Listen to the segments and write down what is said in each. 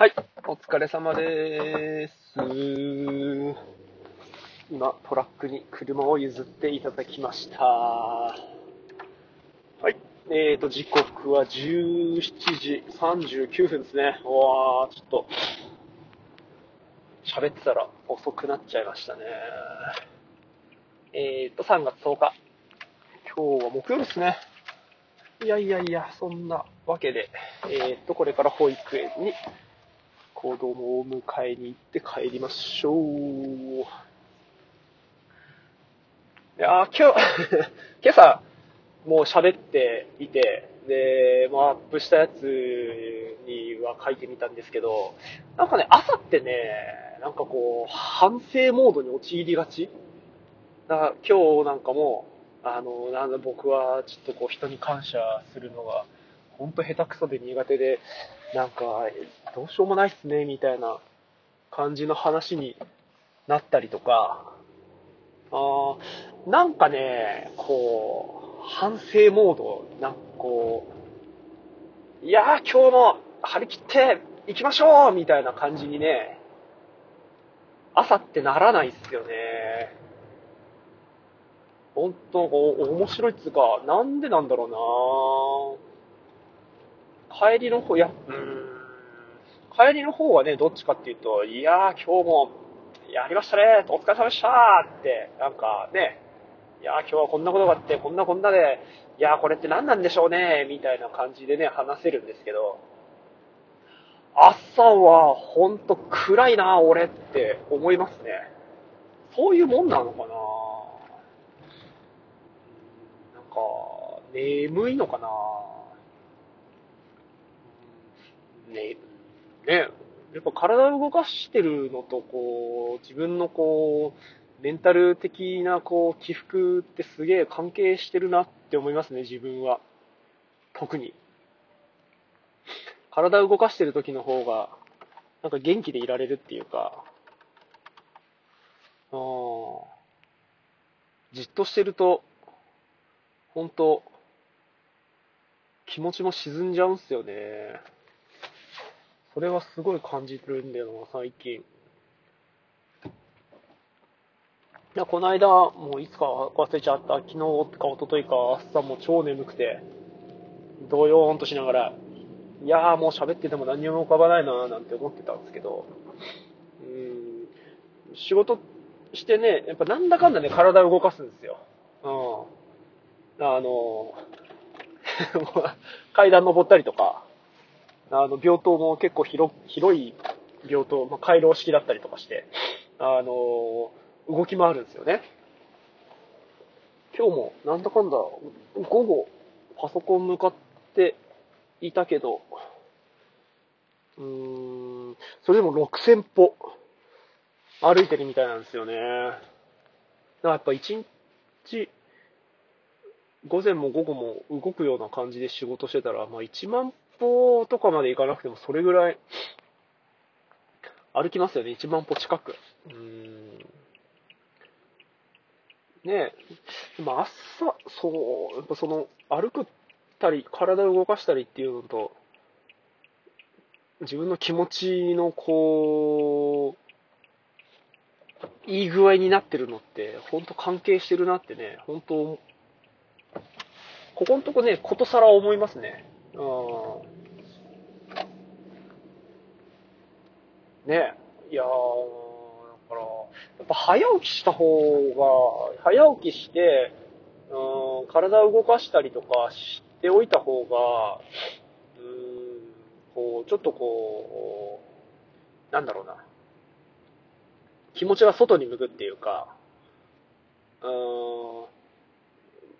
はい、お疲れ様です。今、トラックに車を譲っていただきました。はい、えーと、時刻は17時39分ですね。うわー、ちょっと、喋ってたら遅くなっちゃいましたね。えーと、3月10日。今日は木曜日ですね。いやいやいや、そんなわけで、えーと、これから保育園に子供を迎えに行って帰りましょう。いや、今日、今朝、もう喋っていて、で、まあ、アップしたやつには書いてみたんですけど、なんかね、朝ってね、なんかこう、反省モードに陥りがちだから今日なんかも、あの、なんだ僕はちょっとこう人に感謝するのが、ほんと下手くそで苦手で、なんか、どうしようもないっすね、みたいな感じの話になったりとか、あーなんかね、こう、反省モード、なんかこう、いやー今日も張り切って行きましょうみたいな感じにね、朝ってならないっすよね。本当こう面白いっつうか、なんでなんだろうなぁ帰りの方、いや、うーん、帰りの方はね、どっちかっていうと、いやー今日もやりましたねお疲れ様でしたって、なんかね、いやー今日はこんなことがあって、こんなこんなで、いやーこれって何なんでしょうねみたいな感じでね、話せるんですけど、朝はほんと暗いな俺って思いますね。そういうもんなのかななんか、眠いのかなね、ね、やっぱ体を動かしてるのと、こう、自分のこう、メンタル的なこう、起伏ってすげえ関係してるなって思いますね、自分は。特に。体を動かしてる時の方が、なんか元気でいられるっていうか、あーじっとしてると、本当気持ちも沈んじゃうんすよね。それはすごい感じるんだよな、最近。いや、この間、もういつか忘れちゃった、昨日か一昨日か、朝も超眠くて、ドヨーンとしながら、いやーもう喋ってても何にも浮かばないなーなんて思ってたんですけど、うん、仕事してね、やっぱなんだかんだね、体を動かすんですよ。うん。あのー、階段登ったりとか、あの、病棟も結構広広い病棟、まあ、回廊式だったりとかして、あの、動き回るんですよね。今日もなんだかんだ午後パソコン向かっていたけど、うーん、それでも6000歩歩いてるみたいなんですよね。だからやっぱ一日、午前も午後も動くような感じで仕事してたら、まあ1万歩とかまで行かなくてもそれぐらい歩きますよね。1万歩近く。うん。ねえ。でも朝、そう、やっぱその歩くたり、体を動かしたりっていうのと、自分の気持ちのこう、いい具合になってるのって、本当関係してるなってね、本当ここのとこね、ことさら思いますね。うん。ねいやー、だから、やっぱ早起きした方が、早起きして、うん、体を動かしたりとかしておいた方が、うん、こう、ちょっとこう、なんだろうな。気持ちが外に向くっていうか、う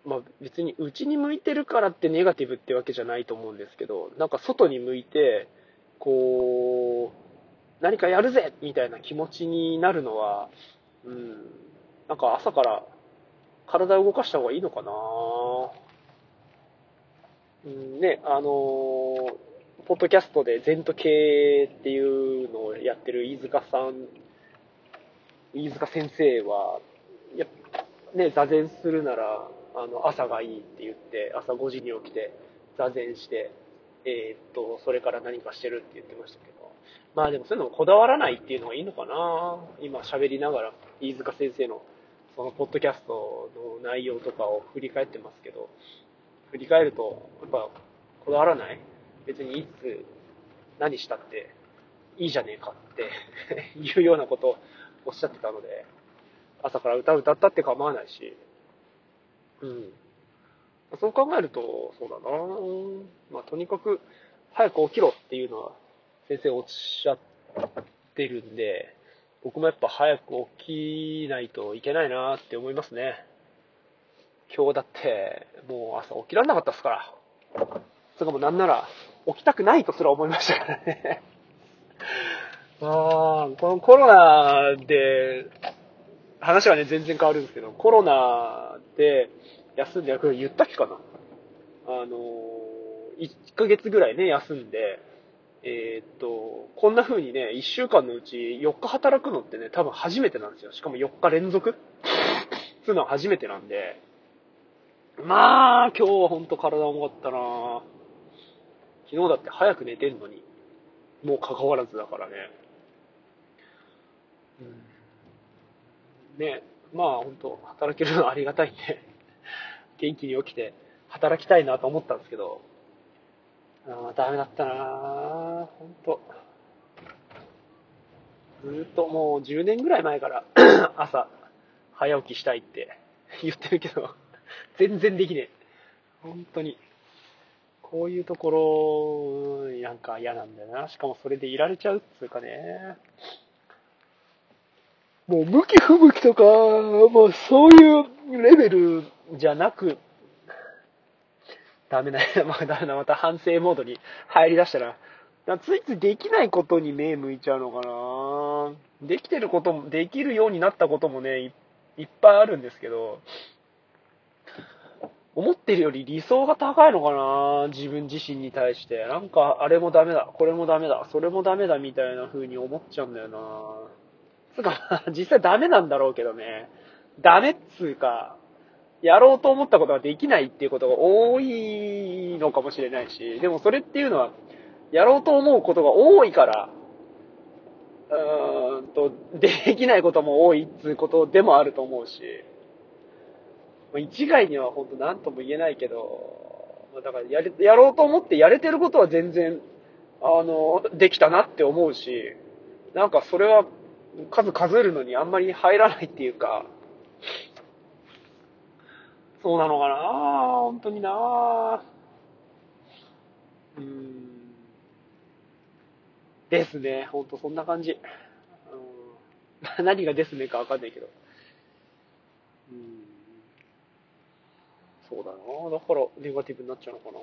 ん、まあ別に内に向いてるからってネガティブってわけじゃないと思うんですけど、なんか外に向いて、こう、何かやるぜみたいな気持ちになるのは、うん、なんか朝から体を動かした方がいいのかなうん、ね、あのーポッドキャストで全都系っていうのをやってる飯塚さん、飯塚先生は、やね、座禅するなら、あの、朝がいいって言って、朝5時に起きて、座禅して、えー、っと、それから何かしてるって言ってましたけど。まあでもそういうのもこだわらないっていうのがいいのかな。今喋りながら、飯塚先生のそのポッドキャストの内容とかを振り返ってますけど、振り返ると、やっぱこだわらない？別にいつ何したっていいじゃねえかって いうようなことをおっしゃってたので、朝から歌歌ったって構わないし、うん。そう考えると、そうだな。まあ、とにかく、早く起きろっていうのは、先生おっしゃってるんで、僕もやっぱ早く起きないといけないなって思いますね。今日だって、もう朝起きられなかったですから。それかもなんなら、起きたくないとすら思いましたからね。あ あ、このコロナで、話はね、全然変わるんですけど、コロナで休んで、これ言ったっけかなあの、1ヶ月ぐらいね、休んで、えー、っと、こんな風にね、1週間のうち4日働くのってね、多分初めてなんですよ。しかも4日連続。つうのは初めてなんで、まあ、今日はほんと体重かったな。昨日だって早く寝てんのに、もう関わらずだからね。うん、ねまあ本当働けるのはありがたいんで、元気に起きて働きたいなと思ったんですけど、あダメだったなぁ本当ずっともう10年ぐらい前から 朝早起きしたいって 言ってるけど、全然できねえ。本当に。こういうところ、なんか嫌なんだよな。しかもそれでいられちゃうっつうかね。もう向き不向きとか、もうそういうレベルじゃなく、ダメだ、まあダメだ、また反省モードに入り出したら、ついついできないことに目向いちゃうのかなできてることも、できるようになったこともね、いっぱいあるんですけど、思ってるより理想が高いのかな自分自身に対して。なんか、あれもダメだ、これもダメだ、それもダメだみたいな風に思っちゃうんだよなつうか、実際ダメなんだろうけどね。ダメっつうか、やろうと思ったことができないっていうことが多いのかもしれないし、でもそれっていうのは、やろうと思うことが多いから、うーんと、できないことも多いっつうことでもあると思うし、一概には本当何とも言えないけど、だからやれ、やろうと思ってやれてることは全然、あの、できたなって思うし、なんかそれは数数えるのにあんまり入らないっていうか、そうなのかな本当にな。うん。ですね。ほんとそんな感じ。うん、何がですねかわかんないけど。うん。そうだな。だからネガティブになっちゃうのかな。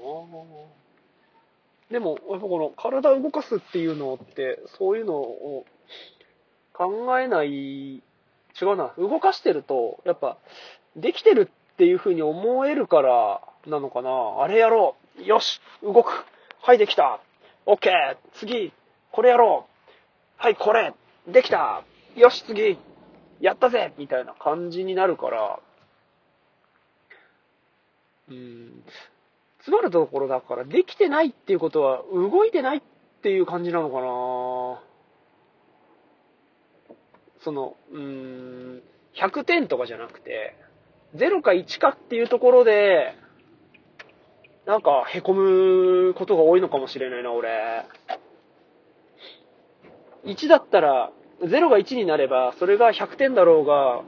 でも、やっぱこの体を動かすっていうのって、そういうのを考えない、違うな、動かしてると、やっぱ、できてるっていう風に思えるからなのかな。あれやろう。よし動く。はいできた。オッケー。次。これやろう。はいこれ。できた。よし次。やったぜ。みたいな感じになるから、うん、つまるところだから、できてないっていうことは、動いてないっていう感じなのかな。その、うん、100点とかじゃなくて、0か1かっていうところで、なんか、凹むことが多いのかもしれないな、俺。1だったら、0が1になれば、それが100点だろうが、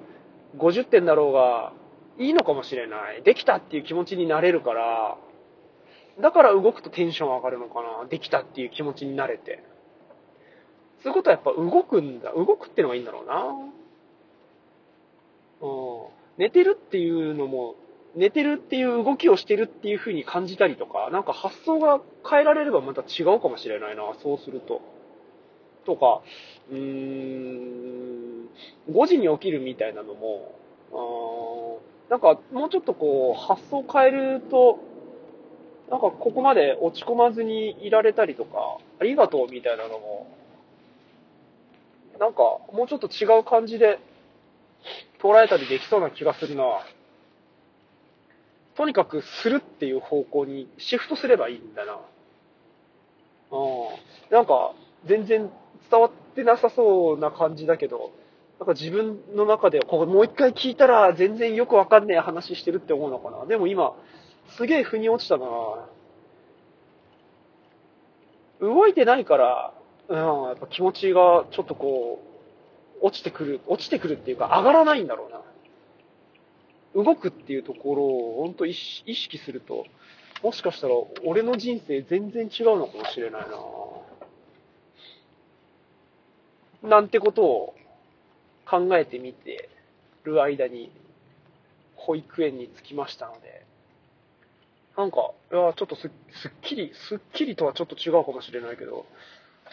50点だろうが、いいのかもしれない。できたっていう気持ちになれるから、だから動くとテンション上がるのかな。できたっていう気持ちになれて。そういうことはやっぱ動くんだ。動くってのがいいんだろうな。うん。寝てるっていうのも、寝てるっていう動きをしてるっていう風に感じたりとか、なんか発想が変えられればまた違うかもしれないな。そうすると。とか、うーん、5時に起きるみたいなのも、なんか、もうちょっとこう、発想変えると、なんかここまで落ち込まずにいられたりとか、ありがとうみたいなのも、なんかもうちょっと違う感じで捉えたりできそうな気がするな。とにかくするっていう方向にシフトすればいいんだな。うん。なんか、全然伝わってなさそうな感じだけど、なんか自分の中で、こう、もう一回聞いたら全然よくわかんねえ話してるって思うのかな。でも今、すげえ腑に落ちたな動いてないから、うん、やっぱ気持ちがちょっとこう、落ちてくる、落ちてくるっていうか上がらないんだろうな。動くっていうところを本当意識意識すると、もしかしたら俺の人生全然違うのかもしれないななんてことを考えてみてる間に保育園に着きましたので、なんか、いや、ちょっとすっきり、すっきりとはちょっと違うかもしれないけど、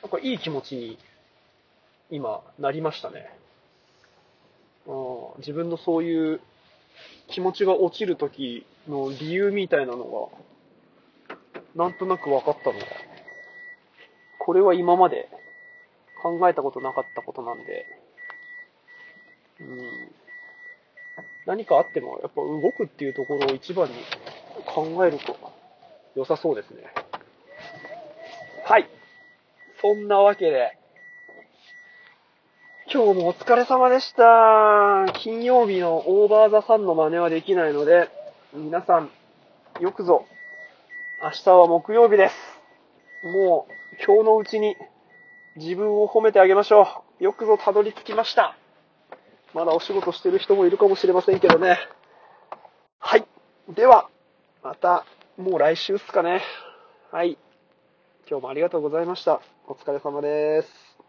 なんかいい気持ちに今なりましたね。自分のそういう気持ちが落ちる時の理由みたいなのが、なんとなく分かったのが、これは今まで考えたことなかったことなんで、うん、何かあってもやっぱ動くっていうところを一番に考えると良さそうですね。はい。そんなわけで、今日もお疲れ様でした。金曜日のオーバーザさんの真似はできないので、皆さん、よくぞ、明日は木曜日です。もう、今日のうちに自分を褒めてあげましょう。よくぞたどり着きました。まだお仕事してる人もいるかもしれませんけどね。はい。では、また、もう来週っすかね。はい。今日もありがとうございました。お疲れ様です。